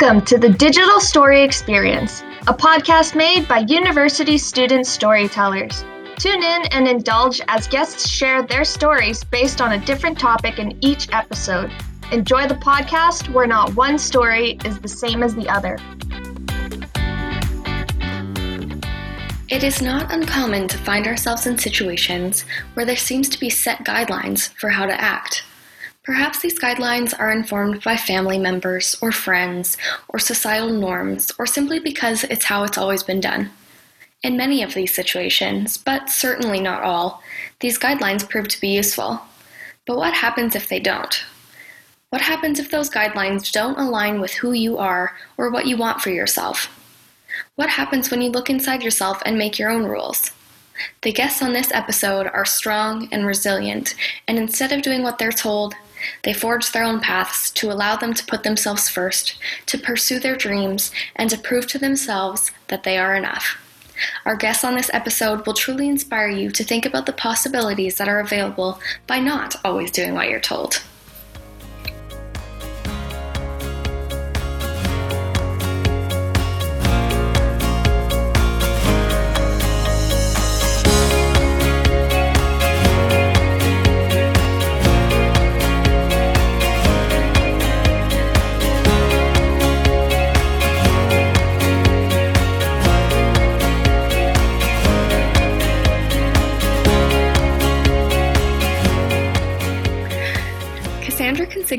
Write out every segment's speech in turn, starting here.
Welcome to the Digital Story Experience, a podcast made by university student storytellers. Tune in and indulge as guests share their stories based on a different topic in each episode. Enjoy the podcast where not one story is the same as the other. It is not uncommon to find ourselves in situations where there seems to be set guidelines for how to act. Perhaps these guidelines are informed by family members or friends or societal norms or simply because it's how it's always been done. In many of these situations, but certainly not all, these guidelines prove to be useful. But what happens if they don't? What happens if those guidelines don't align with who you are or what you want for yourself? What happens when you look inside yourself and make your own rules? The guests on this episode are strong and resilient, and instead of doing what they're told, they forge their own paths to allow them to put themselves first, to pursue their dreams, and to prove to themselves that they are enough. Our guests on this episode will truly inspire you to think about the possibilities that are available by not always doing what you're told.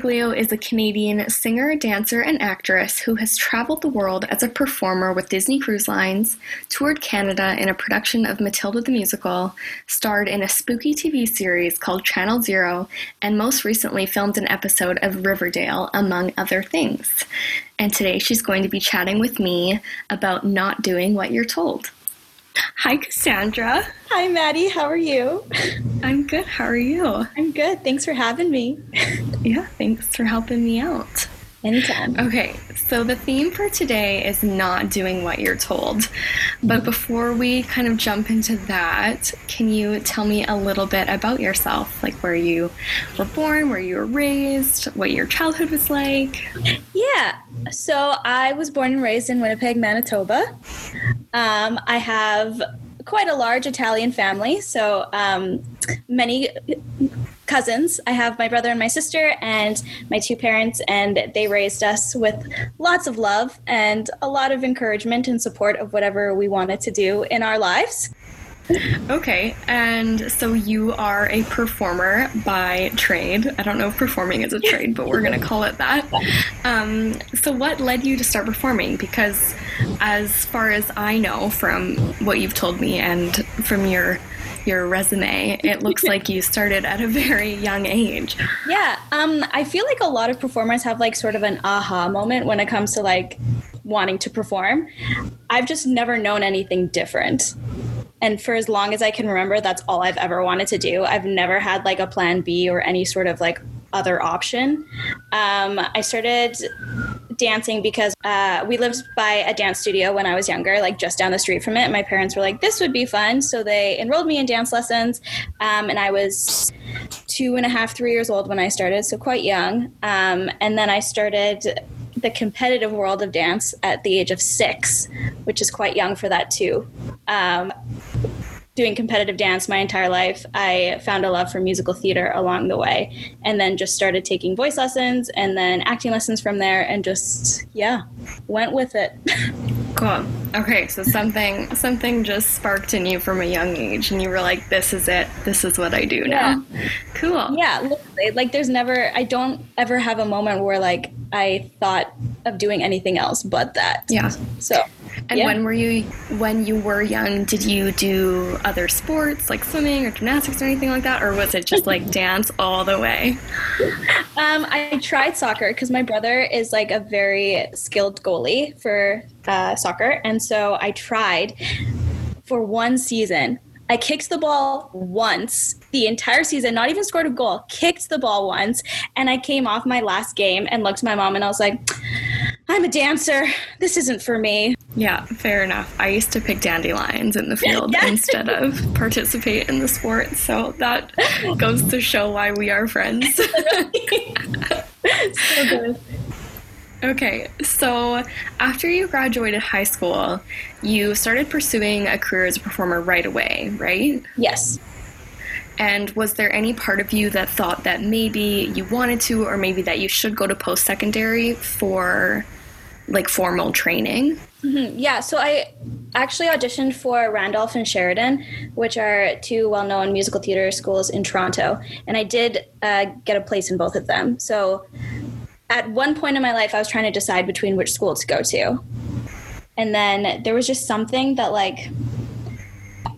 Consiglio is a Canadian singer, dancer, and actress who has traveled the world as a performer with Disney Cruise Lines, toured Canada in a production of Matilda the Musical, starred in a spooky TV series called Channel Zero, and most recently filmed an episode of Riverdale, among other things. And today she's going to be chatting with me about not doing what you're told. Hi, Cassandra. Hi, Maddie. How are you? I'm good. How are you? I'm good. Thanks for having me. yeah, thanks for helping me out. Anytime. Okay, so the theme for today is not doing what you're told. But before we kind of jump into that, can you tell me a little bit about yourself? Like where you were born, where you were raised, what your childhood was like? Yeah, so I was born and raised in Winnipeg, Manitoba. Um, I have quite a large Italian family, so um, many cousins. I have my brother and my sister and my two parents, and they raised us with lots of love and a lot of encouragement and support of whatever we wanted to do in our lives. Okay, and so you are a performer by trade. I don't know if performing is a trade, but we're going to call it that. Um, so, what led you to start performing? Because, as far as I know from what you've told me and from your your resume, it looks like you started at a very young age. Yeah, um, I feel like a lot of performers have like sort of an aha moment when it comes to like wanting to perform. I've just never known anything different. And for as long as I can remember, that's all I've ever wanted to do. I've never had like a plan B or any sort of like other option. Um, I started dancing because uh, we lived by a dance studio when I was younger, like just down the street from it. My parents were like, this would be fun. So they enrolled me in dance lessons. Um, and I was two and a half, three years old when I started, so quite young. Um, and then I started the competitive world of dance at the age of six, which is quite young for that too. Um, doing competitive dance my entire life, I found a love for musical theater along the way, and then just started taking voice lessons and then acting lessons from there, and just yeah, went with it. cool. Okay, so something something just sparked in you from a young age, and you were like, "This is it. This is what I do now." Yeah. Cool. Yeah, literally. like there's never. I don't ever have a moment where like I thought of doing anything else but that. Yeah. So and yeah. when were you when you were young, did you do other sports like swimming or gymnastics or anything like that or was it just like dance all the way? Um, I tried soccer cuz my brother is like a very skilled goalie for uh, soccer and so I tried for one season. I kicked the ball once the entire season, not even scored a goal, kicked the ball once, and I came off my last game and looked at my mom and I was like, I'm a dancer. This isn't for me. Yeah, fair enough. I used to pick dandelions in the field yes. instead of participate in the sport. So that goes to show why we are friends. so good. Okay, so after you graduated high school, you started pursuing a career as a performer right away, right? Yes. And was there any part of you that thought that maybe you wanted to, or maybe that you should go to post secondary for like formal training? Mm-hmm. Yeah, so I actually auditioned for Randolph and Sheridan, which are two well known musical theater schools in Toronto. And I did uh, get a place in both of them. So at one point in my life, I was trying to decide between which school to go to. And then there was just something that, like,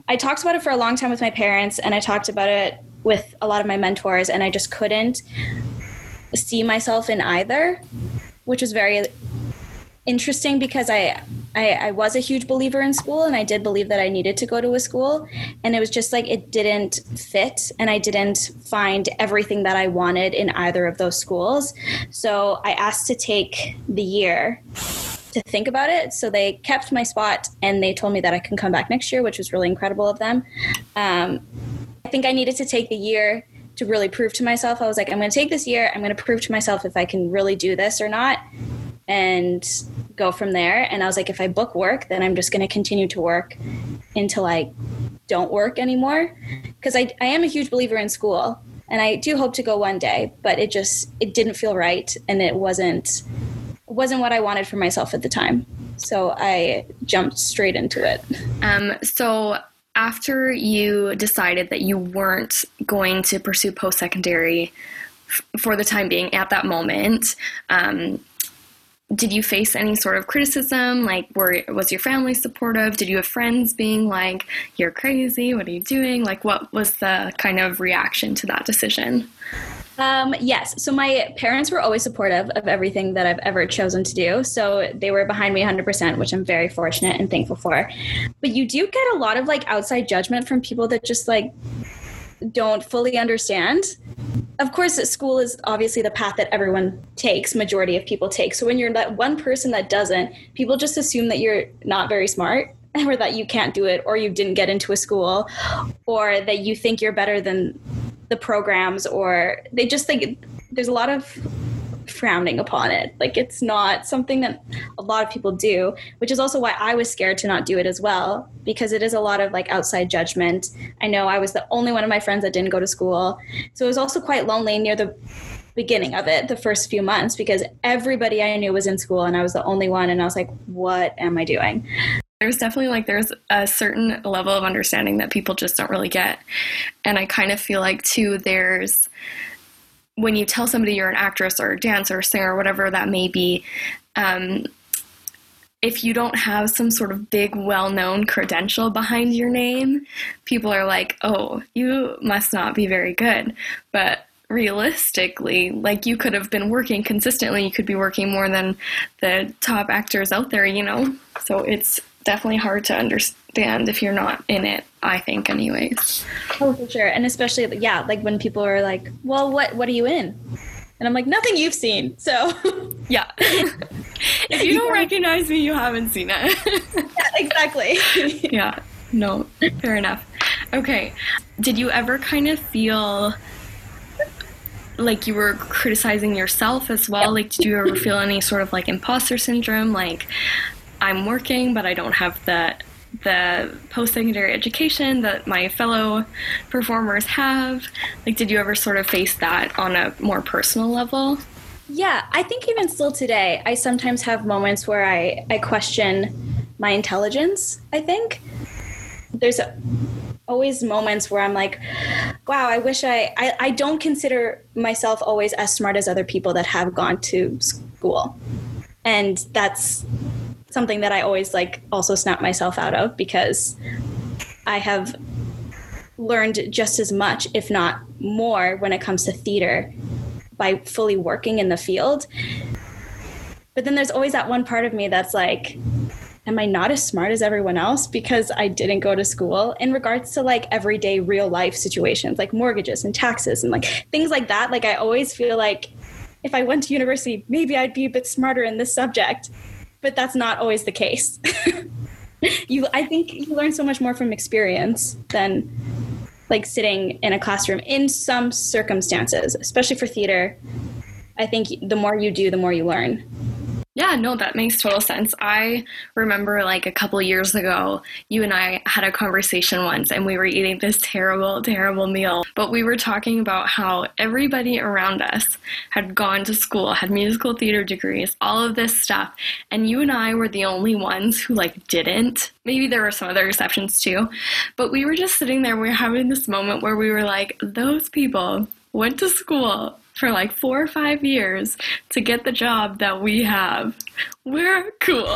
I talked about it for a long time with my parents, and I talked about it with a lot of my mentors, and I just couldn't see myself in either, which was very interesting because I, I, I was a huge believer in school and I did believe that I needed to go to a school and it was just like it didn't fit and I didn't find everything that I wanted in either of those schools. So I asked to take the year to think about it. So they kept my spot and they told me that I can come back next year, which was really incredible of them. Um, I think I needed to take the year to really prove to myself. I was like, I'm going to take this year. I'm going to prove to myself if I can really do this or not and go from there. And I was like, if I book work, then I'm just going to continue to work until I don't work anymore. Because I, I am a huge believer in school and I do hope to go one day, but it just, it didn't feel right. And it wasn't, wasn't what I wanted for myself at the time. So I jumped straight into it. Um, so after you decided that you weren't going to pursue post secondary f- for the time being at that moment, um, did you face any sort of criticism? Like, were was your family supportive? Did you have friends being like, "You're crazy. What are you doing?" Like, what was the kind of reaction to that decision? Um, yes. So my parents were always supportive of everything that I've ever chosen to do. So they were behind me 100%, which I'm very fortunate and thankful for. But you do get a lot of like outside judgment from people that just like don't fully understand. Of course, school is obviously the path that everyone takes, majority of people take. So when you're that one person that doesn't, people just assume that you're not very smart or that you can't do it or you didn't get into a school or that you think you're better than the programs or they just think there's a lot of frowning upon it. Like it's not something that a lot of people do, which is also why I was scared to not do it as well, because it is a lot of like outside judgment. I know I was the only one of my friends that didn't go to school. So it was also quite lonely near the beginning of it, the first few months, because everybody I knew was in school and I was the only one. And I was like, what am I doing? there's definitely like there's a certain level of understanding that people just don't really get and i kind of feel like too there's when you tell somebody you're an actress or a dancer or singer or whatever that may be, um, if you don't have some sort of big, well known credential behind your name, people are like, oh, you must not be very good. But realistically, like you could have been working consistently, you could be working more than the top actors out there, you know? So it's definitely hard to understand if you're not in it i think anyways. Oh for sure. And especially yeah like when people are like well what what are you in? And i'm like nothing you've seen. So yeah. If you don't recognize me you haven't seen it. Yeah, exactly. Yeah. No fair enough. Okay. Did you ever kind of feel like you were criticizing yourself as well? Like did you ever feel any sort of like imposter syndrome? Like I'm working, but I don't have the the post secondary education that my fellow performers have. Like, did you ever sort of face that on a more personal level? Yeah, I think even still today, I sometimes have moments where I, I question my intelligence, I think. There's a, always moments where I'm like, wow, I wish I, I, I don't consider myself always as smart as other people that have gone to school. And that's something that I always like also snap myself out of because I have learned just as much, if not more, when it comes to theater by fully working in the field. But then there's always that one part of me that's like, am I not as smart as everyone else because I didn't go to school in regards to like everyday real life situations like mortgages and taxes and like things like that? Like, I always feel like if I went to university, maybe I'd be a bit smarter in this subject but that's not always the case. you, I think you learn so much more from experience than like sitting in a classroom in some circumstances, especially for theater. I think the more you do, the more you learn. Yeah, no, that makes total sense. I remember like a couple years ago, you and I had a conversation once and we were eating this terrible, terrible meal. But we were talking about how everybody around us had gone to school, had musical theater degrees, all of this stuff. And you and I were the only ones who like didn't. Maybe there were some other exceptions too. But we were just sitting there, we were having this moment where we were like, those people went to school for like four or five years to get the job that we have. We're cool.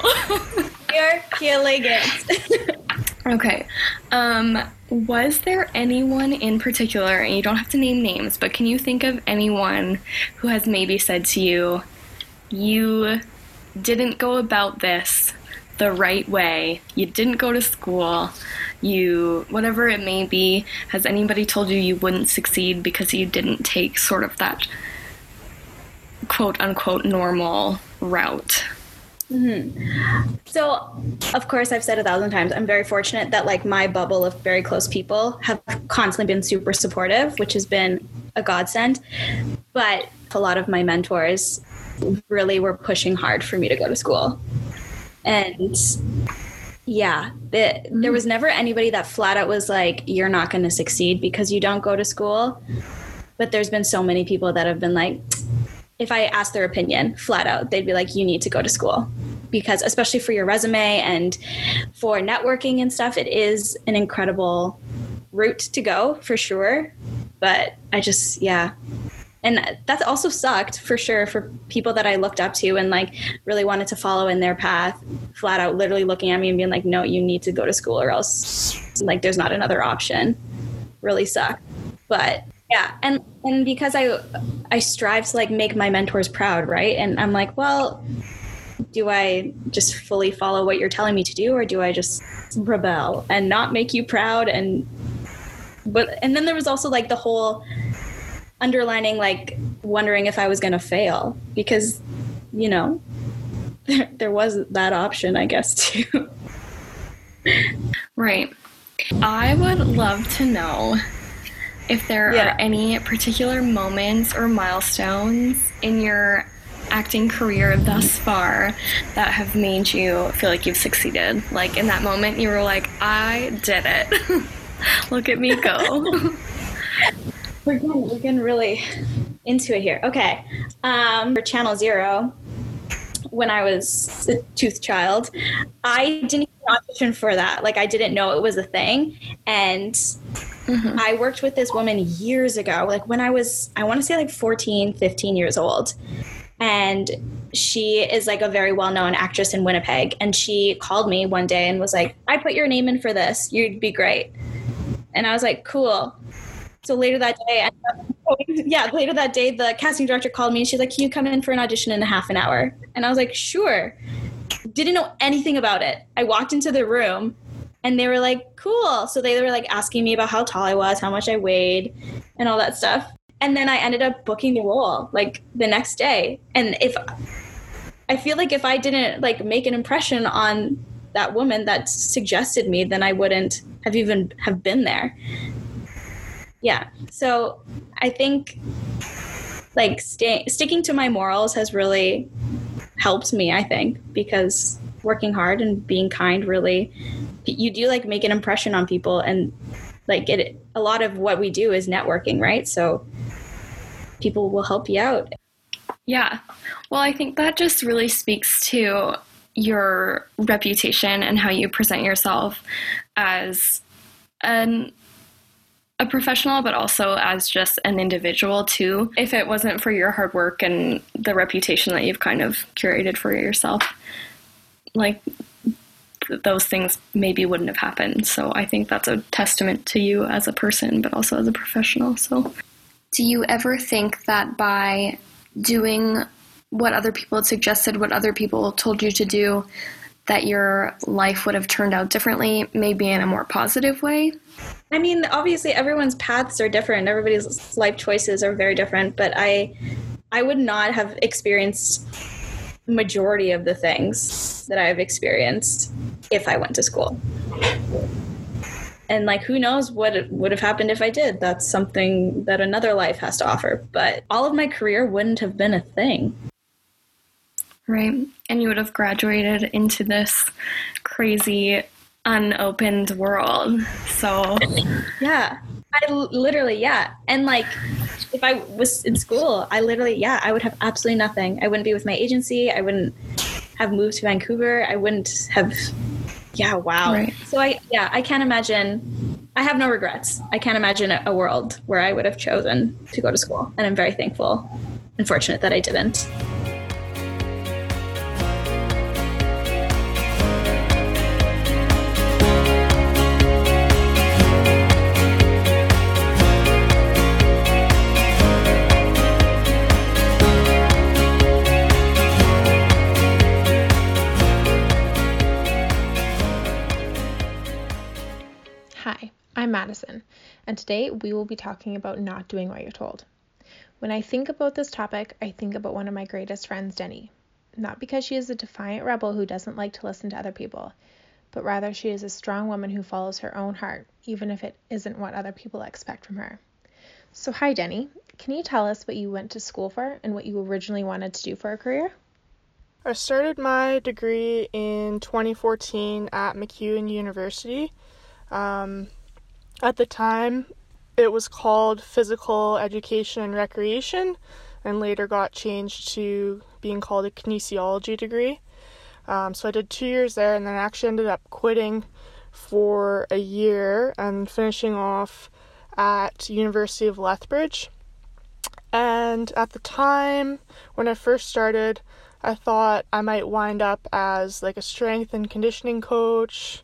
You're killing it. okay. Um, was there anyone in particular, and you don't have to name names, but can you think of anyone who has maybe said to you, you didn't go about this the right way, you didn't go to school, you, whatever it may be, has anybody told you you wouldn't succeed because you didn't take sort of that quote unquote normal route? Mm-hmm. So, of course, I've said a thousand times, I'm very fortunate that like my bubble of very close people have constantly been super supportive, which has been a godsend. But a lot of my mentors really were pushing hard for me to go to school. And yeah, the, there was never anybody that flat out was like, you're not going to succeed because you don't go to school. But there's been so many people that have been like, if I ask their opinion flat out, they'd be like, you need to go to school. Because, especially for your resume and for networking and stuff, it is an incredible route to go for sure. But I just, yeah, and that also sucked for sure for people that I looked up to and like really wanted to follow in their path, flat out literally looking at me and being like, no, you need to go to school or else like there's not another option. Really sucked. But yeah, and and because I I strive to like make my mentors proud, right? And I'm like, well, do I just fully follow what you're telling me to do or do I just rebel and not make you proud and but and then there was also like the whole underlining like wondering if I was going to fail because, you know, there, there was that option, I guess, too. right. I would love to know if there yeah. are any particular moments or milestones in your acting career thus far that have made you feel like you've succeeded. Like in that moment, you were like, I did it. Look at me go. We're getting, we're getting really into it here. Okay. Um, for Channel Zero, when I was a tooth child, I didn't audition for that. Like, I didn't know it was a thing. And mm-hmm. I worked with this woman years ago, like when I was, I want to say like 14, 15 years old. And she is like a very well known actress in Winnipeg. And she called me one day and was like, I put your name in for this. You'd be great. And I was like, cool. So later that day, yeah, later that day, the casting director called me and she's like, Can you come in for an audition in a half an hour? And I was like, Sure. Didn't know anything about it. I walked into the room and they were like, Cool. So they were like asking me about how tall I was, how much I weighed, and all that stuff. And then I ended up booking the role like the next day. And if I feel like if I didn't like make an impression on that woman that suggested me, then I wouldn't have even have been there yeah. So i think like sticking to my morals has really helped me i think because working hard and being kind really you do like make an impression on people and like it a lot of what we do is networking right? So people will help you out. Yeah. Well i think that just really speaks to your reputation and how you present yourself as an a professional, but also as just an individual too. If it wasn't for your hard work and the reputation that you've kind of curated for yourself, like th- those things maybe wouldn't have happened. So I think that's a testament to you as a person, but also as a professional. So, do you ever think that by doing what other people had suggested, what other people told you to do, that your life would have turned out differently, maybe in a more positive way? I mean, obviously everyone's paths are different. Everybody's life choices are very different, but I I would not have experienced majority of the things that I've experienced if I went to school. And like who knows what would have happened if I did. That's something that another life has to offer, but all of my career wouldn't have been a thing. Right. And you would have graduated into this crazy unopened world. So, yeah. I literally, yeah. And like, if I was in school, I literally, yeah, I would have absolutely nothing. I wouldn't be with my agency. I wouldn't have moved to Vancouver. I wouldn't have, yeah, wow. Right. So I, yeah, I can't imagine. I have no regrets. I can't imagine a world where I would have chosen to go to school. And I'm very thankful and fortunate that I didn't. Today we will be talking about not doing what you're told. When I think about this topic, I think about one of my greatest friends, Deni. Not because she is a defiant rebel who doesn't like to listen to other people, but rather she is a strong woman who follows her own heart, even if it isn't what other people expect from her. So, hi, Deni. Can you tell us what you went to school for and what you originally wanted to do for a career? I started my degree in 2014 at MacEwan University. Um, at the time, it was called Physical Education and Recreation, and later got changed to being called a kinesiology degree. Um, so I did two years there, and then I actually ended up quitting for a year and finishing off at University of Lethbridge. And at the time when I first started, I thought I might wind up as like a strength and conditioning coach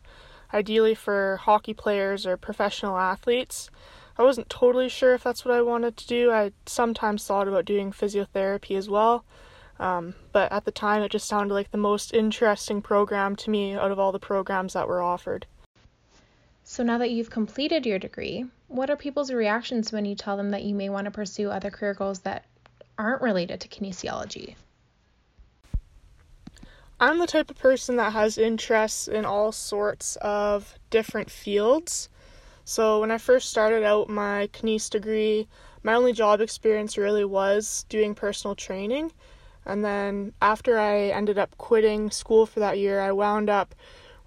ideally for hockey players or professional athletes. I wasn't totally sure if that's what I wanted to do. I sometimes thought about doing physiotherapy as well, um, but at the time it just sounded like the most interesting program to me out of all the programs that were offered. So now that you've completed your degree, what are people's reactions when you tell them that you may want to pursue other career goals that aren't related to kinesiology? I'm the type of person that has interests in all sorts of different fields. So when I first started out my kines degree, my only job experience really was doing personal training. And then after I ended up quitting school for that year, I wound up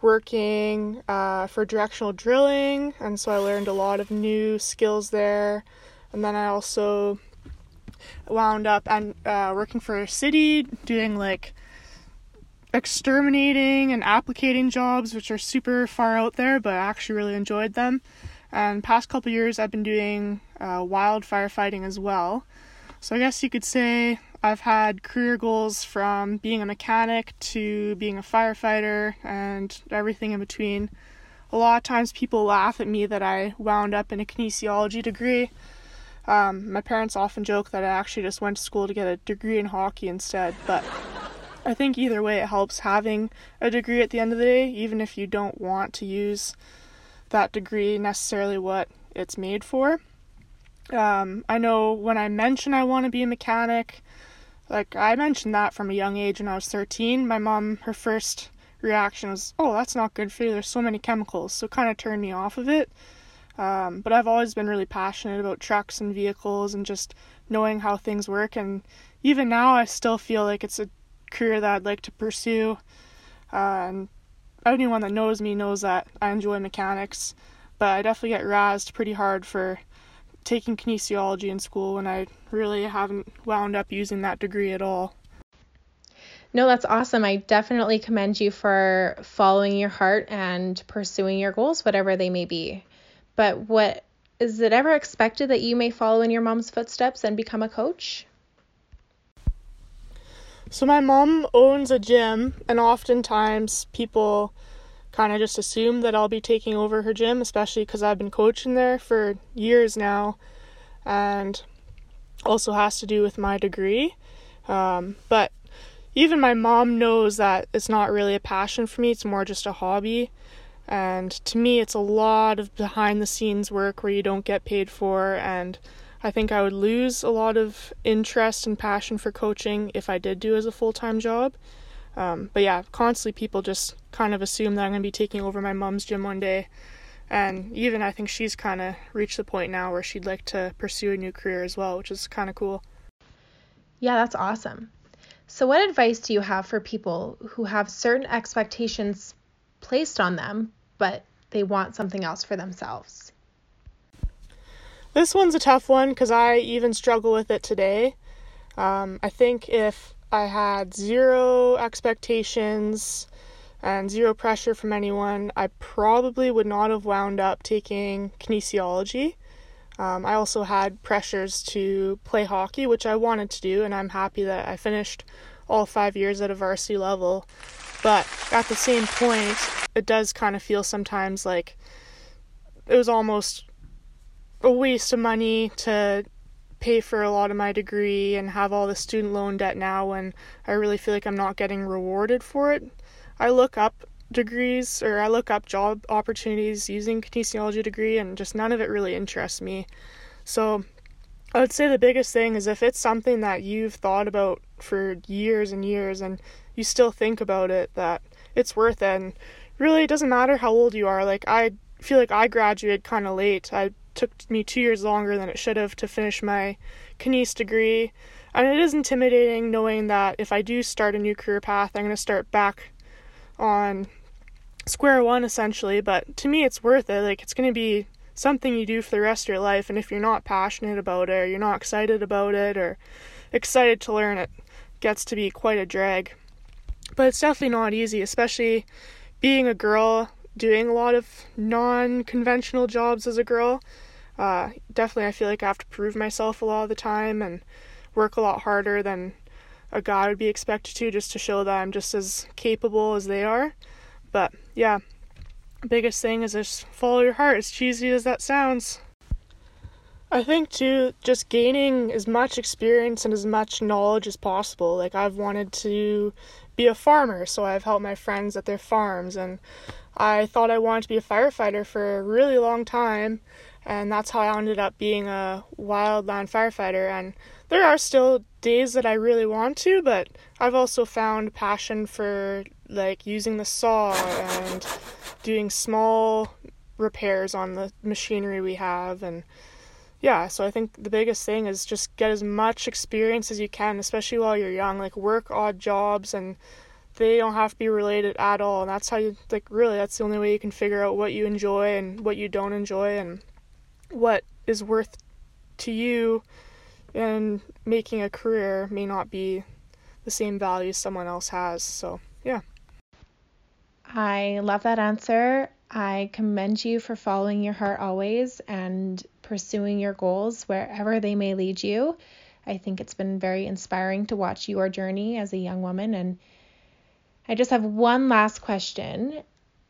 working uh, for directional drilling, and so I learned a lot of new skills there. And then I also wound up and uh, working for a city doing like exterminating and applicating jobs, which are super far out there, but I actually really enjoyed them. And past couple years, I've been doing uh, wild firefighting as well. So I guess you could say I've had career goals from being a mechanic to being a firefighter and everything in between. A lot of times people laugh at me that I wound up in a kinesiology degree. Um, my parents often joke that I actually just went to school to get a degree in hockey instead, but I think either way it helps having a degree at the end of the day, even if you don't want to use that degree necessarily what it's made for. Um, I know when I mention I want to be a mechanic, like I mentioned that from a young age when I was 13, my mom, her first reaction was, oh, that's not good for you. There's so many chemicals. So kind of turned me off of it. Um, but I've always been really passionate about trucks and vehicles and just knowing how things work. And even now, I still feel like it's a career that I'd like to pursue. And anyone that knows me knows that I enjoy mechanics, but I definitely get razzed pretty hard for taking kinesiology in school when I really haven't wound up using that degree at all. No, that's awesome. I definitely commend you for following your heart and pursuing your goals, whatever they may be. But what is it ever expected that you may follow in your mom's footsteps and become a coach? So my mom owns a gym, and oftentimes people kind of just assume that I'll be taking over her gym, especially because I've been coaching there for years now, and also has to do with my degree. Um, but even my mom knows that it's not really a passion for me, it's more just a hobby. And to me, it's a lot of behind the scenes work where you don't get paid for, and I think I would lose a lot of interest and passion for coaching if I did do as a full time job. Um, but yeah, constantly people just kind of assume that I'm going to be taking over my mom's gym one day. And even I think she's kind of reached the point now where she'd like to pursue a new career as well, which is kind of cool. Yeah, that's awesome. So, what advice do you have for people who have certain expectations placed on them, but they want something else for themselves? This one's a tough one because I even struggle with it today. Um, I think if I had zero expectations and zero pressure from anyone, I probably would not have wound up taking kinesiology. Um, I also had pressures to play hockey, which I wanted to do, and I'm happy that I finished all five years at a varsity level. But at the same point, it does kind of feel sometimes like it was almost a waste of money to pay for a lot of my degree and have all the student loan debt now when I really feel like I'm not getting rewarded for it. I look up degrees or I look up job opportunities using kinesiology degree and just none of it really interests me. So I would say the biggest thing is if it's something that you've thought about for years and years and you still think about it that it's worth it and really it doesn't matter how old you are. Like I feel like I graduated kind of late. I took me 2 years longer than it should have to finish my kines degree. And it is intimidating knowing that if I do start a new career path, I'm going to start back on square one essentially, but to me it's worth it. Like it's going to be something you do for the rest of your life and if you're not passionate about it or you're not excited about it or excited to learn it gets to be quite a drag. But it's definitely not easy, especially being a girl doing a lot of non-conventional jobs as a girl. Uh, definitely I feel like I have to prove myself a lot of the time and work a lot harder than a guy would be expected to just to show that I'm just as capable as they are. But yeah, biggest thing is just follow your heart, as cheesy as that sounds. I think too, just gaining as much experience and as much knowledge as possible. Like I've wanted to be a farmer, so I've helped my friends at their farms, and I thought I wanted to be a firefighter for a really long time, and that's how I ended up being a wildland firefighter. And there are still days that I really want to, but I've also found passion for like using the saw and doing small repairs on the machinery we have and yeah, so I think the biggest thing is just get as much experience as you can, especially while you're young. Like work odd jobs and they don't have to be related at all. And that's how you like really that's the only way you can figure out what you enjoy and what you don't enjoy and what is worth to you and making a career may not be the same value someone else has. So, yeah. I love that answer. I commend you for following your heart always and pursuing your goals wherever they may lead you. I think it's been very inspiring to watch your journey as a young woman. And I just have one last question.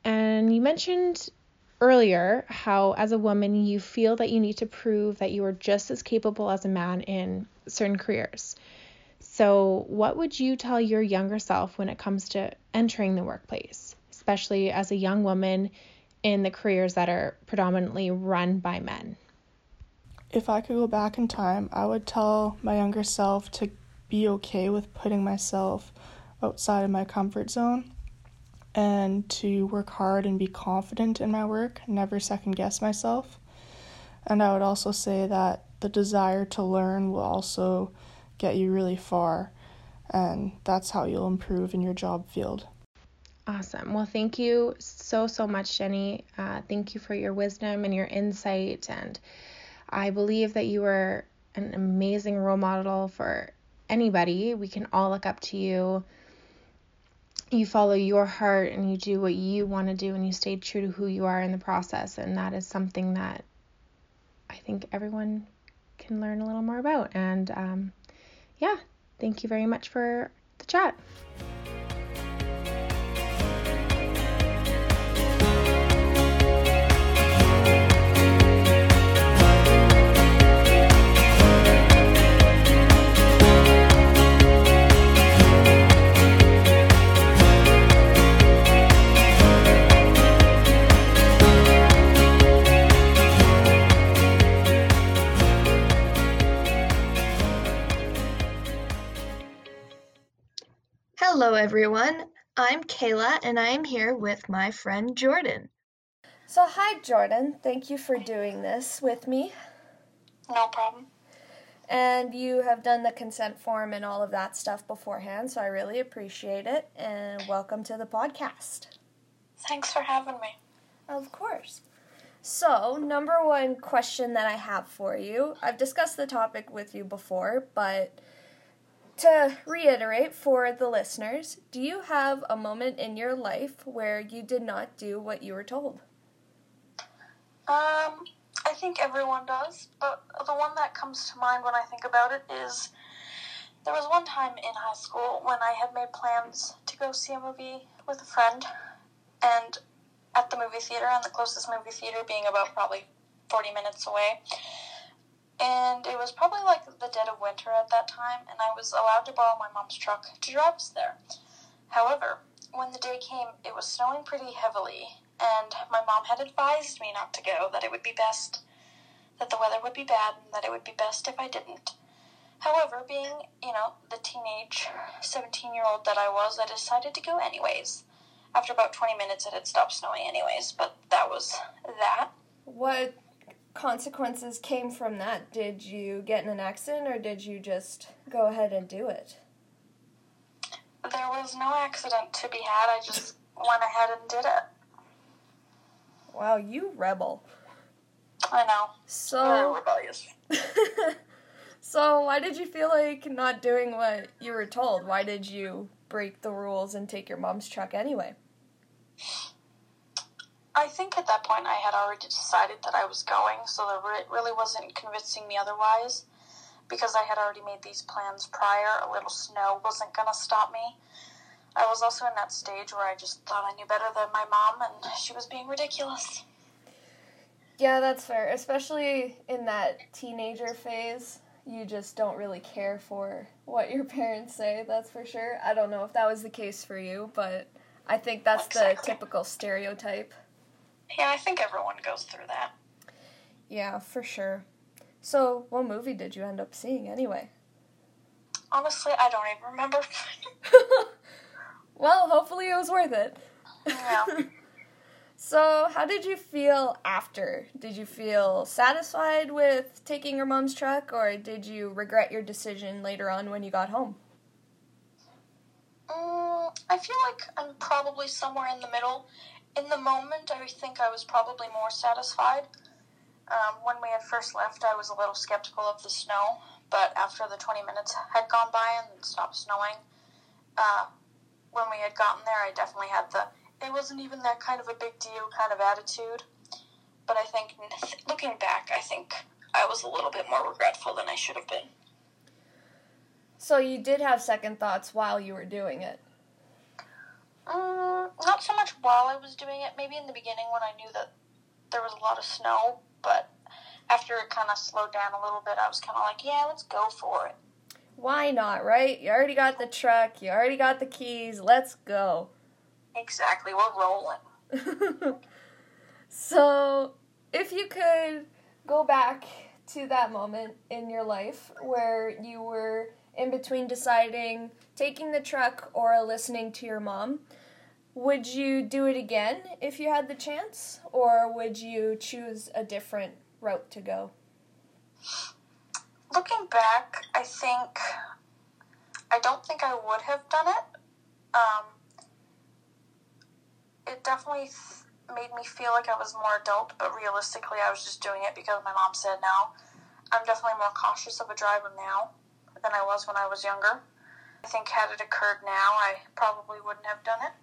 And you mentioned earlier how, as a woman, you feel that you need to prove that you are just as capable as a man in certain careers. So, what would you tell your younger self when it comes to entering the workplace, especially as a young woman in the careers that are predominantly run by men? If I could go back in time, I would tell my younger self to be okay with putting myself outside of my comfort zone and to work hard and be confident in my work, never second guess myself. And I would also say that the desire to learn will also get you really far, and that's how you'll improve in your job field. Awesome. Well, thank you so, so much, Jenny. Uh, thank you for your wisdom and your insight. And I believe that you are an amazing role model for anybody. We can all look up to you you follow your heart and you do what you want to do and you stay true to who you are in the process. And that is something that I think everyone can learn a little more about. And um, yeah, thank you very much for the chat. Hello, everyone. I'm Kaila, and I'm here with my friend Jordan. So, hi, Jordan. Thank you for doing this with me. No problem. And you have done the consent form and all of that stuff beforehand, so I really appreciate it. And welcome to the podcast. Thanks for having me. Of course. So, number one question that I have for you I've discussed the topic with you before, but to reiterate for the listeners, do you have a moment in your life where you did not do what you were told? Um, I think everyone does, but the one that comes to mind when I think about it is there was one time in high school when I had made plans to go see a movie with a friend, and at the movie theater, and the closest movie theater being about probably 40 minutes away. And it was probably like the dead of winter at that time, and I was allowed to borrow my mom's truck to drive us there. However, when the day came, it was snowing pretty heavily, and my mom had advised me not to go, that it would be best, that the weather would be bad, and that it would be best if I didn't. However, being, you know, the teenage 17 year old that I was, I decided to go anyways. After about 20 minutes, it had stopped snowing, anyways, but that was that. What consequences came from that? Did you get in an accident or did you just go ahead and do it? There was no accident to be had, I just went ahead and did it. Wow, you rebel. I know. Very So, rebellious. so why did you feel like not doing what you were told? Why did you break the rules and take your mom's truck anyway? I think at that point I had already decided that I was going, so it re- really wasn't convincing me otherwise. Because I had already made these plans prior, a little snow wasn't going to stop me. I was also in that stage where I just thought I knew better than my mom, and she was being ridiculous. Yeah, that's fair. Especially in that teenager phase, you just don't really care for what your parents say, that's for sure. I don't know if that was the case for you, but I think that's the typical stereotype. Yeah, I think everyone goes through that. Yeah, for sure. So, what movie did you end up seeing anyway? Honestly, I don't even remember. well, hopefully it was worth it. Yeah. so, how did you feel after? Did you feel satisfied with taking your mom's truck, or did you regret your decision later on when you got home? Mm, I feel like I'm probably somewhere in the middle. In the moment, I think I was probably more satisfied. Um, when we had first left, I was a little skeptical of the snow, but after the 20 minutes had gone by and stopped snowing, uh, when we had gotten there, I definitely had the it wasn't even that kind of a big deal kind of attitude. But I think, looking back, I think I was a little bit more regretful than I should have been. So, you did have second thoughts while you were doing it. Mm, not so much while I was doing it. Maybe in the beginning when I knew that there was a lot of snow, but after it kind of slowed down a little bit, I was kind of like, yeah, let's go for it. Why not, right? You already got the truck, you already got the keys, let's go. Exactly, we're rolling. so, if you could go back to that moment in your life where you were in between deciding taking the truck or listening to your mom, would you do it again if you had the chance, or would you choose a different route to go? Looking back, I think I don't think I would have done it. Um, it definitely made me feel like I was more adult, but realistically, I was just doing it because my mom said no. I'm definitely more cautious of a driver now than I was when I was younger. I think had it occurred now, I probably wouldn't have done it.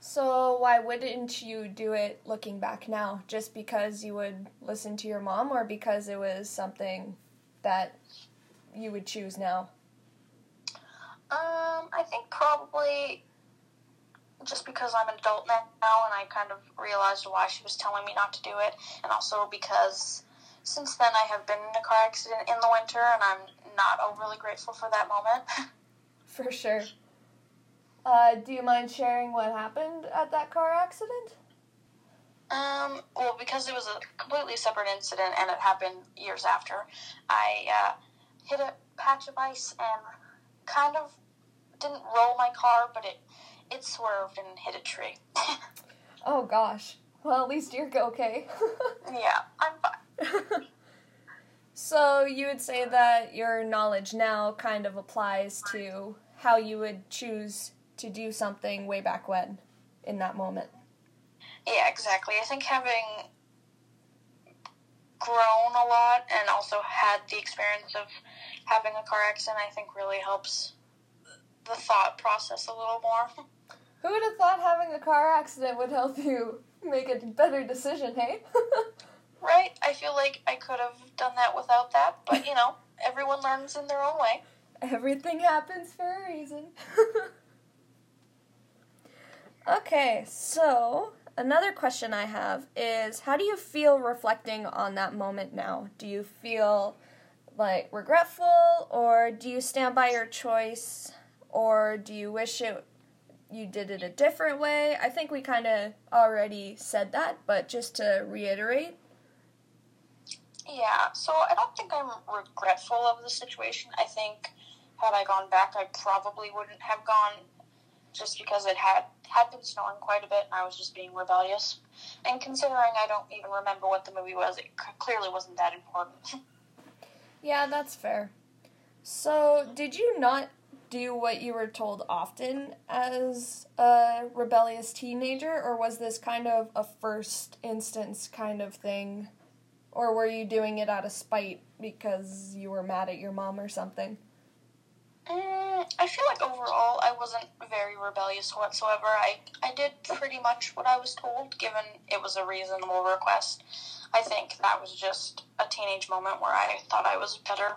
So, why wouldn't you do it looking back now? Just because you would listen to your mom, or because it was something that you would choose now? Um, I think probably just because I'm an adult now and I kind of realized why she was telling me not to do it, and also because since then I have been in a car accident in the winter and I'm not overly grateful for that moment. For sure. Uh, do you mind sharing what happened at that car accident? Um, well, because it was a completely separate incident and it happened years after, I uh, hit a patch of ice and kind of didn't roll my car, but it it swerved and hit a tree. Oh gosh. Well, at least you're okay. yeah, I'm fine. So you would say that your knowledge now kind of applies to how you would choose to do something way back when in that moment. Yeah, exactly. I think having grown a lot and also had the experience of having a car accident, I think really helps the thought process a little more. Who would have thought having a car accident would help you make a better decision, hey? right? I feel like I could have done that without that, but you know, everyone learns in their own way. Everything happens for a reason. okay, so another question I have is how do you feel reflecting on that moment now? Do you feel like regretful or do you stand by your choice or do you wish it you did it a different way? I think we kind of already said that, but just to reiterate. Yeah, so I don't think I'm regretful of the situation. I think had I gone back, I probably wouldn't have gone just because it had had been snowing quite a bit and I was just being rebellious. And considering I don't even remember what the movie was, it clearly wasn't that important. yeah, that's fair. So, did you not do what you were told often as a rebellious teenager, or was this kind of a first instance kind of thing? Or were you doing it out of spite because you were mad at your mom or something? Mm, I feel like overall I wasn't very rebellious whatsoever. I, I did pretty much what I was told, given it was a reasonable request. I think that was just a teenage moment where I thought I was better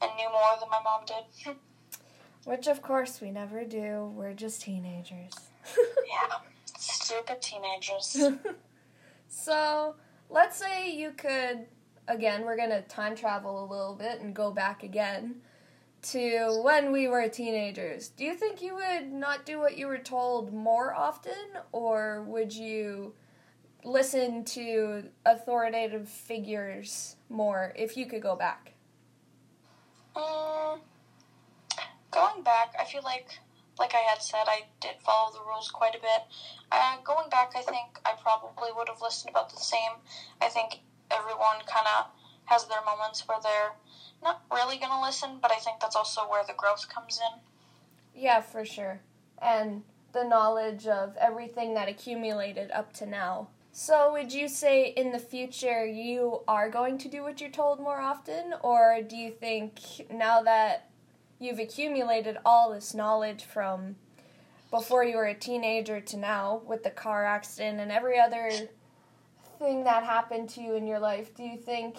and knew more than my mom did. Which, of course, we never do. We're just teenagers. yeah, stupid teenagers. so, let's say you could, again, we're going to time travel a little bit and go back again to when we were teenagers. Do you think you would not do what you were told more often, or would you listen to authoritative figures more if you could go back? Um, going back, I feel like, like I had said, I did follow the rules quite a bit. Uh, going back, I think I probably would have listened about the same. I think everyone kind of has their moments where they're not really going to listen, but I think that's also where the growth comes in. Yeah, for sure. And the knowledge of everything that accumulated up to now. So, would you say in the future you are going to do what you're told more often, or do you think now that you've accumulated all this knowledge from before you were a teenager to now with the car accident and every other thing that happened to you in your life, do you think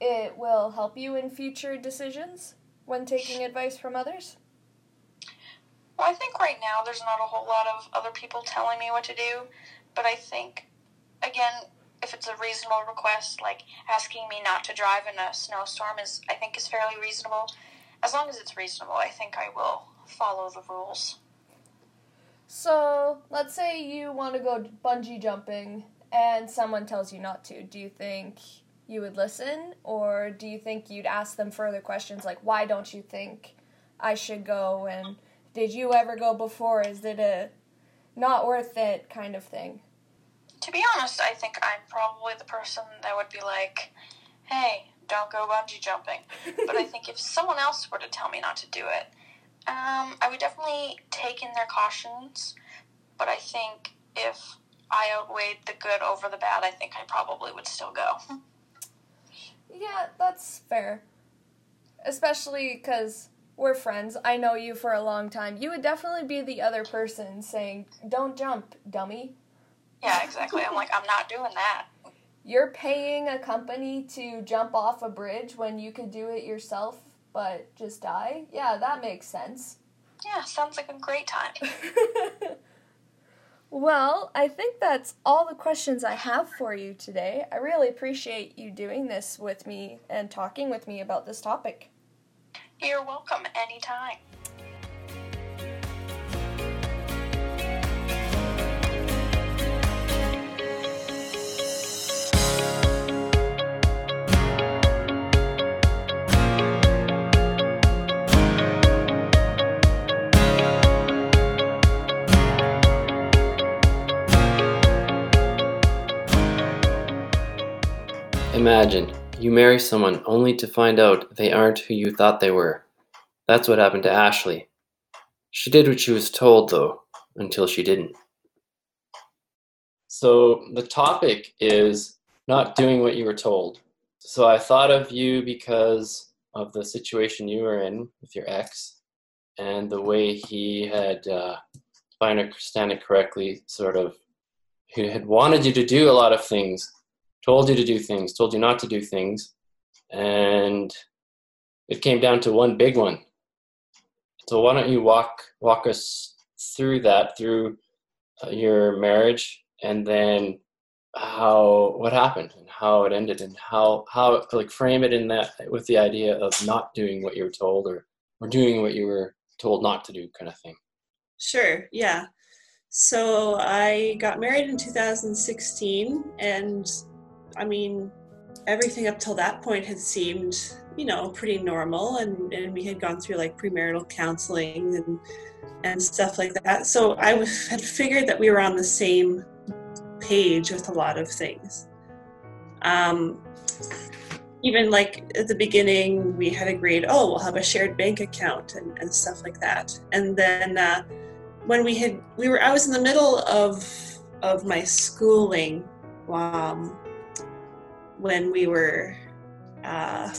it will help you in future decisions when taking advice from others? Well, I think right now there's not a whole lot of other people telling me what to do, but I think, again, if it's a reasonable request, like asking me not to drive in a snowstorm is, I think, is fairly reasonable as long as it's reasonable, I think I will follow the rules. So, let's say you want to go bungee jumping and someone tells you not to. Do you think you would listen or do you think you'd ask them further questions like why don't you think I should go and did you ever go before? Is it a not worth it kind of thing? To be honest, I think I'm probably the person that would be like, "Hey, don't go bungee jumping. but I think if someone else were to tell me not to do it, um, I would definitely take in their cautions. But I think if I outweighed the good over the bad, I think I probably would still go. yeah, that's fair. Especially because we're friends. I know you for a long time. You would definitely be the other person saying, Don't jump, dummy. Yeah, exactly. I'm like, I'm not doing that you're paying a company to jump off a bridge when you could do it yourself but just die. Yeah, that makes sense. Yeah, sounds like a great time. well, I think that's all the questions I have for you today. I really appreciate you doing this with me and talking with me about this topic. You're welcome anytime. Imagine You marry someone only to find out they aren't who you thought they were. That's what happened to Ashley. She did what she was told, though, until she didn't. So the topic is not doing what you were told. So I thought of you because of the situation you were in with your ex and the way he had, uh, if I understand it correctly, sort of, he had wanted you to do a lot of things, told you to do things, told you not to do things, and it came down to one big one. So why don't you walk walk us through that, through uh, your marriage, and then how what happened and how it ended and how how like frame it in that with the idea of not doing what you were told or or doing what you were told not to do kind of thing Sure, yeah. So I got married in 2016, and I mean, everything up till that point had seemed, you know, pretty normal, and, and we had gone through like premarital counseling and and stuff like that. So I w- had figured that we were on the same page with a lot of things. Um, even like at the beginning, we had agreed, oh, we'll have a shared bank account and, and stuff like that. And then uh, when we had, we were, I was in the middle of of my schooling um, when we were uh,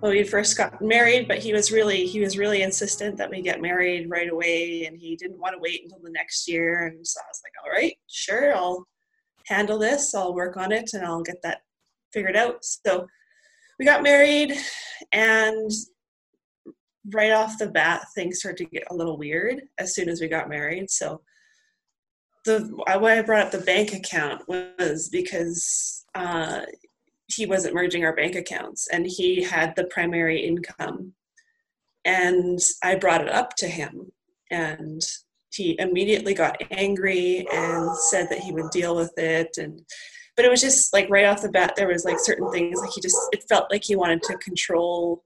when we first got married. But he was really he was really insistent that we get married right away, and he didn't want to wait until the next year. And so I was like, all right, sure, I'll handle this. I'll work on it, and I'll get that figured out. So we got married, and right off the bat, things started to get a little weird as soon as we got married. So the why I brought up the bank account was because uh, he wasn't merging our bank accounts, and he had the primary income, and I brought it up to him, and he immediately got angry and said that he would deal with it. And but it was just like right off the bat there was like certain things like he just it felt like he wanted to control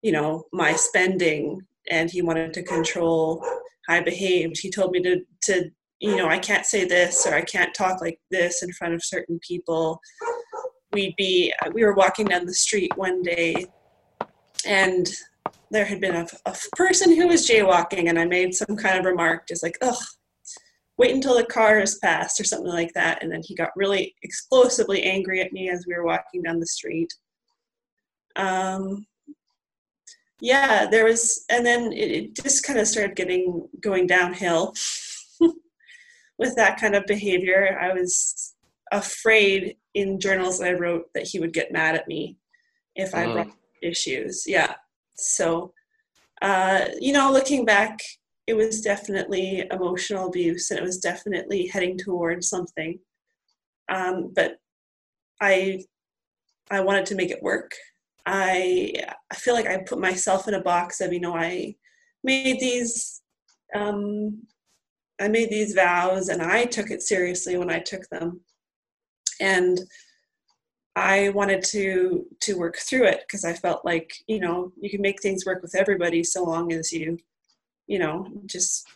you know my spending and he wanted to control how i behaved. He told me to to you know i can't say this or i can't talk like this in front of certain people we'd be we were walking down the street one day and there had been a, a person who was jaywalking and i made some kind of remark just like ugh wait until the car is passed or something like that. And then he got really explosively angry at me as we were walking down the street. Um, yeah, there was, and then it, it just kind of started getting going downhill with that kind of behavior. I was afraid in journals that I wrote that he would get mad at me if I brought issues. Yeah. So, uh, you know, looking back, it was definitely emotional abuse and it was definitely heading towards something um, but i i wanted to make it work i i feel like i put myself in a box of you know i made these um, i made these vows and i took it seriously when i took them and i wanted to to work through it because i felt like you know you can make things work with everybody so long as you you know, just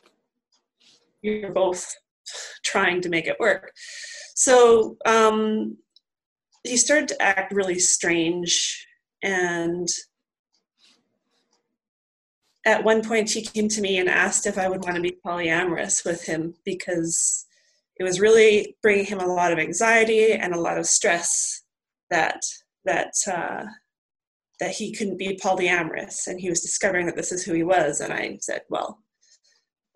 you're both trying to make it work. So um, he started to act really strange. And at one point, he came to me and asked if I would want to be polyamorous with him because it was really bringing him a lot of anxiety and a lot of stress that that uh, that he couldn't be polyamorous. And he was discovering that this is who he was. And i said well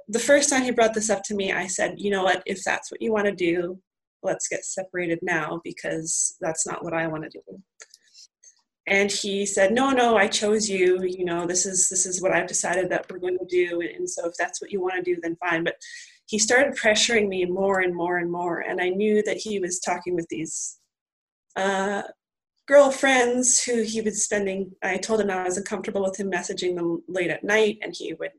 the first time he brought this up to me i said you know what? If that's what you want to do let's get separated now because that's not what i want to do and he said no no i chose you you know this is this is what i've decided that we're going to do and so if that's what you want to do then fine. But he started pressuring me more and more and more and i knew that he was talking with these uh, girlfriends who he was spending i told him i was uncomfortable with him messaging them late at night and he would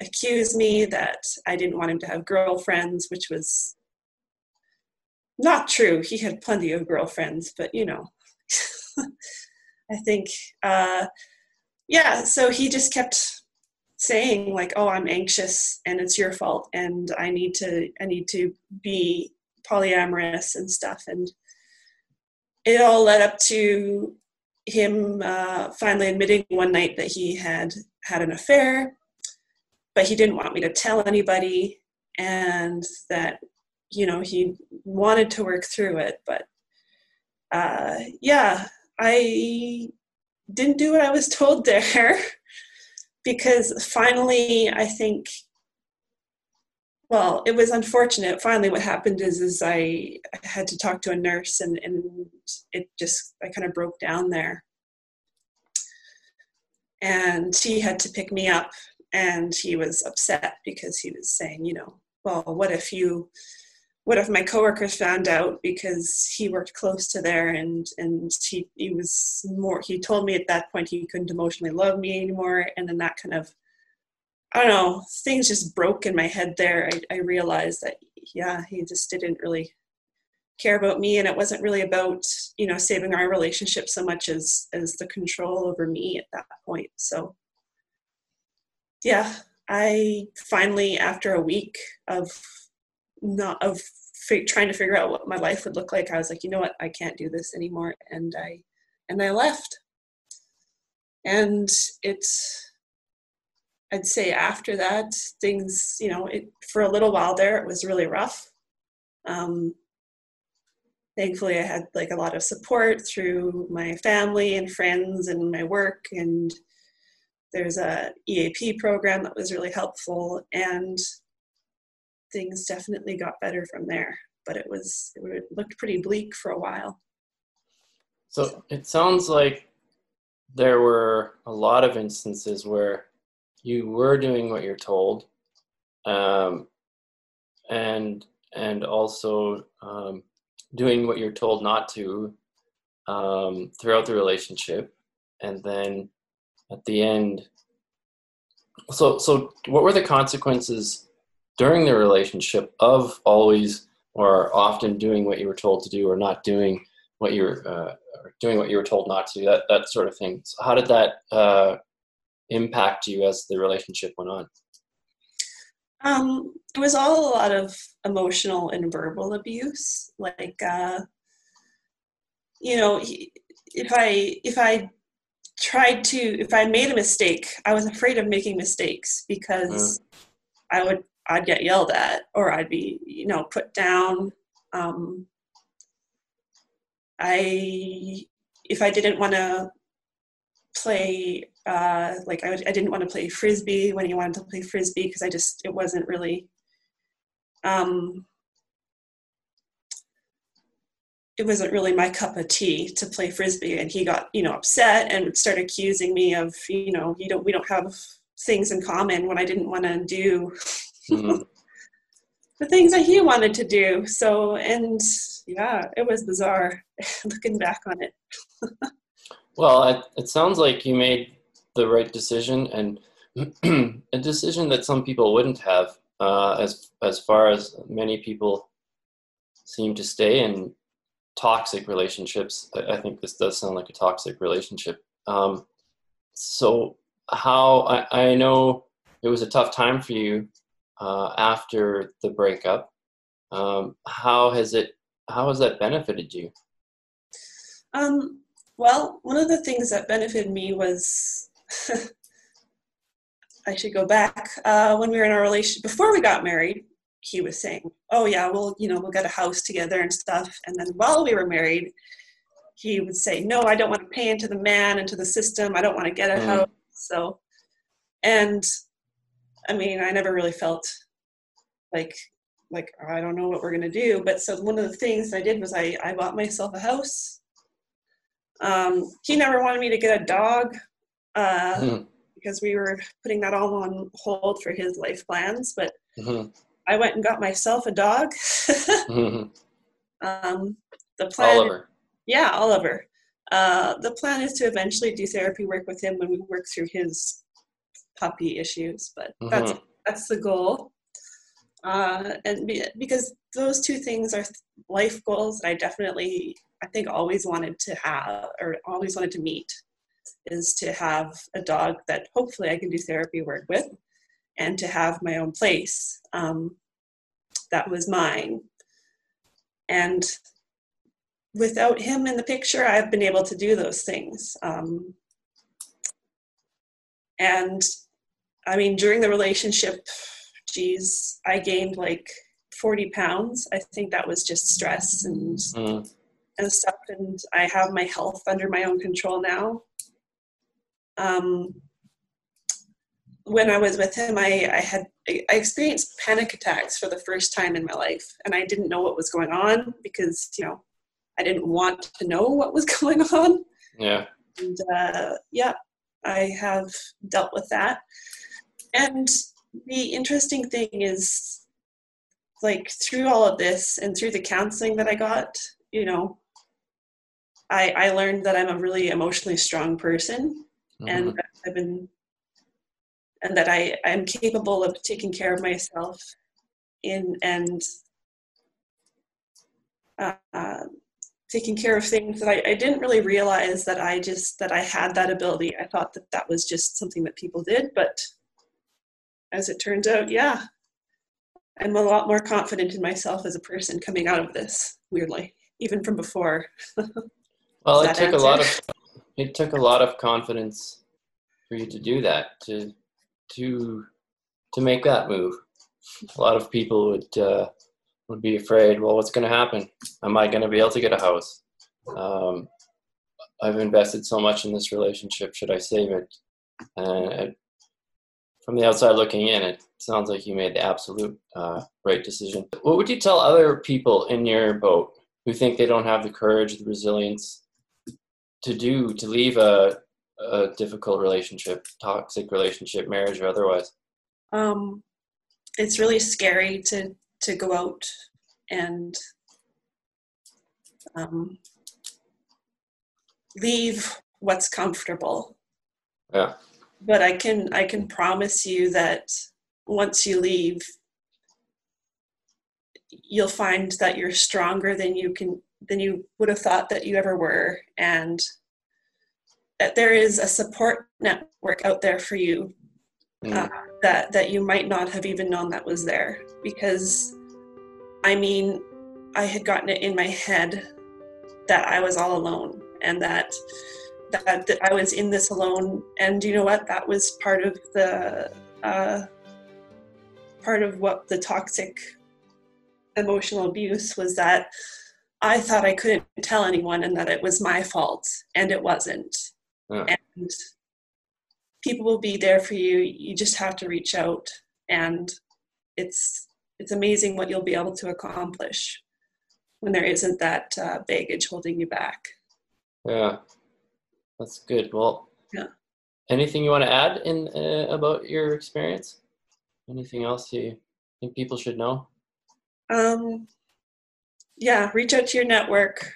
accuse me that i didn't want him to have girlfriends which was not true. He had plenty of girlfriends but you know i think uh, yeah so he just kept saying like oh i'm anxious and it's your fault and i need to i need to be polyamorous and stuff. And it all led up to him uh, finally admitting one night that he had had an affair, but he didn't want me to tell anybody, and that you know he wanted to work through it, but uh, yeah, I didn't do what I was told there because finally I think well it was unfortunate. Finally what happened is is I had to talk to a nurse and, and it just I kind of broke down there. And he had to pick me up and he was upset because he was saying you know well what if you what if my coworkers found out because he worked close to there and and he he was more he told me at that point he couldn't emotionally love me anymore. And then that kind of I don't know things just broke in my head there. I, I realized that yeah he just didn't really care about me. And it wasn't really about you know saving our relationship so much as as the control over me at that point. So yeah I finally after a week of not of f- trying to figure out what my life would look like i was like you know what? I can't do this anymore and i and i left. And it's i'd say after that things you know it for a little while there it was really rough. Um, thankfully i had like a lot of support through my family and friends and my work and there's a eap program that was really helpful and things definitely got better from there. But it was it looked pretty bleak for a while. So it sounds like there were a lot of instances where you were doing what you're told, um, and and also um, doing what you're told not to um, throughout the relationship, and then at the end. So so what were the consequences during the relationship of always or often doing what you were told to do or not doing what you were uh, doing what you were told not to do that that sort of thing. So how did that uh, impact you as the relationship went on? Um, it was all a lot of emotional and verbal abuse. Like uh, you know if i if i tried to if i made a mistake i was afraid of making mistakes because mm. i would I'd get yelled at or I'd be, you know, put down. Um, I, if I didn't want to play, uh, like I, I didn't want to play frisbee when he wanted to play frisbee because I just, it wasn't really, um, it wasn't really my cup of tea to play frisbee and he got you know upset and would start accusing me of you know you don't we don't have things in common when i didn't want to do mm-hmm. the things that he wanted to do. So, and yeah, it was bizarre looking back on it. well, it, it sounds like you made the right decision and a decision that some people wouldn't have, uh, as as far as many people seem to stay in toxic relationships. I, I think this does sound like a toxic relationship. Um, so, how I, I know it was a tough time for you uh, after the breakup. Um, how has it? How has that benefited you? Um, well, one of the things that benefited me was I should go back uh, when we were in our relation before we got married. He was saying, "Oh yeah, we'll you know we'll get a house together and stuff." And then while we were married, he would say, "No, I don't want to pay into the man into the system. I don't want to get a mm. house." So, and I mean, I never really felt like like I don't know what we're gonna do. But so one of the things I did was I I bought myself a house. Um, he never wanted me to get a dog uh, mm-hmm. because we were putting that all on hold for his life plans. But mm-hmm. I went and got myself a dog. mm-hmm. um, the plan, Oliver. Yeah, Oliver. Uh, the plan is to eventually do therapy work with him when we work through his puppy issues, but mm-hmm. that's that's the goal. Uh, and be, because those two things are life goals that I definitely, I think, always wanted to have or always wanted to meet, is to have a dog that hopefully I can do therapy work with, and to have my own place. Um, that was mine, and without him in the picture, I've been able to do those things. Um, and I mean, during the relationship, geez, I gained like 40 pounds. I think that was just stress and mm. and stuff. And I have my health under my own control now. Um, when I was with him, I, I had I experienced panic attacks for the first time in my life, and I didn't know what was going on because you know I didn't want to know what was going on. Yeah. And uh, yeah, I have dealt with that. And the interesting thing is, like through all of this and through the counseling that I got, you know, I I learned that I'm a really emotionally strong person, mm-hmm. and I've been and that I, I'm capable of taking care of myself in and uh, taking care of things that I, I, didn't really realize that I just that I had that ability. I thought that that was just something that people did, but as it turns out, yeah, I'm a lot more confident in myself as a person coming out of this. Weirdly, even from before. well, it took answer? a lot of it took a lot of confidence for you to do that to to to make that move. A lot of people would uh, would be afraid. Well, what's going to happen? Am I going to be able to get a house? Um, I've invested so much in this relationship. Should I save it? And from the outside looking in, it sounds like you made the absolute uh, right decision. What would you tell other people in your boat who think they don't have the courage, the resilience to do to leave a a difficult relationship, toxic relationship, marriage or otherwise? Um, it's really scary to to go out and um, leave what's comfortable. Yeah. But I can I can promise you that once you leave, you'll find that you're stronger than you can than you would have thought that you ever were, and that there is a support network out there for you mm. uh, that that you might not have even known that was there because i mean i had gotten it in my head that i was all alone and that that, that i was in this alone. And you know what? That was part of the uh, part of what the toxic emotional abuse was that I thought I couldn't tell anyone and that it was my fault, and it wasn't. And people will be there for you. You just have to reach out and it's it's amazing what you'll be able to accomplish when there isn't that uh, baggage holding you back. Yeah that's good. Well yeah. anything you want to add in uh, about your experience? Anything else you think people should know? Um yeah reach out to your network.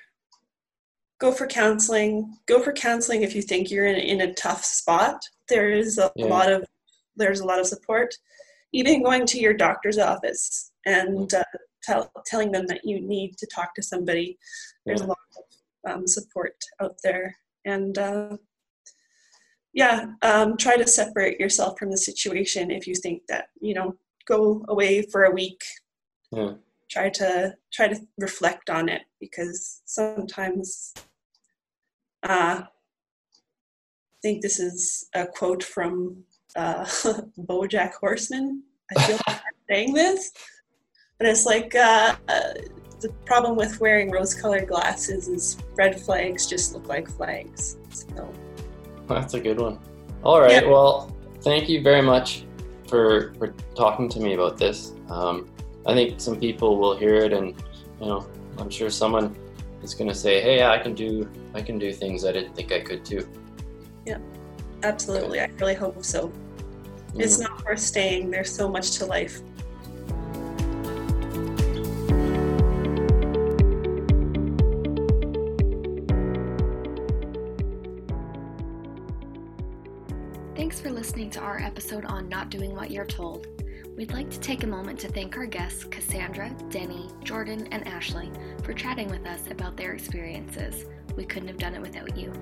Go for counseling. Go for counseling if you think you're in, in a tough spot. There is a, yeah. lot of there's a lot of support. Even going to your doctor's office and uh, tell, telling them that you need to talk to somebody. There's yeah. a lot of um, support out there and uh, yeah um, try to separate yourself from the situation if you think that you know go away for a week yeah. try to try to reflect on it because sometimes uh, I think this is a quote from uh, BoJack Horseman. I feel like I'm saying this, but it's like uh, uh, the problem with wearing rose-colored glasses is red flags just look like flags. So that's a good one. All right. Yeah. Well, thank you very much for for talking to me about this. Um, I think some people will hear it, and you know, I'm sure someone is going to say, "Hey, I can do I can do things I didn't think I could too." Yeah, absolutely. I really hope so. Yeah. It's not worth staying. There's so much to life. Episode on Not Doing What You're Told. We'd like to take a moment to thank our guests, Cassandra, Deni, Jordan, and Ashley, for chatting with us about their experiences. We couldn't have done it without you.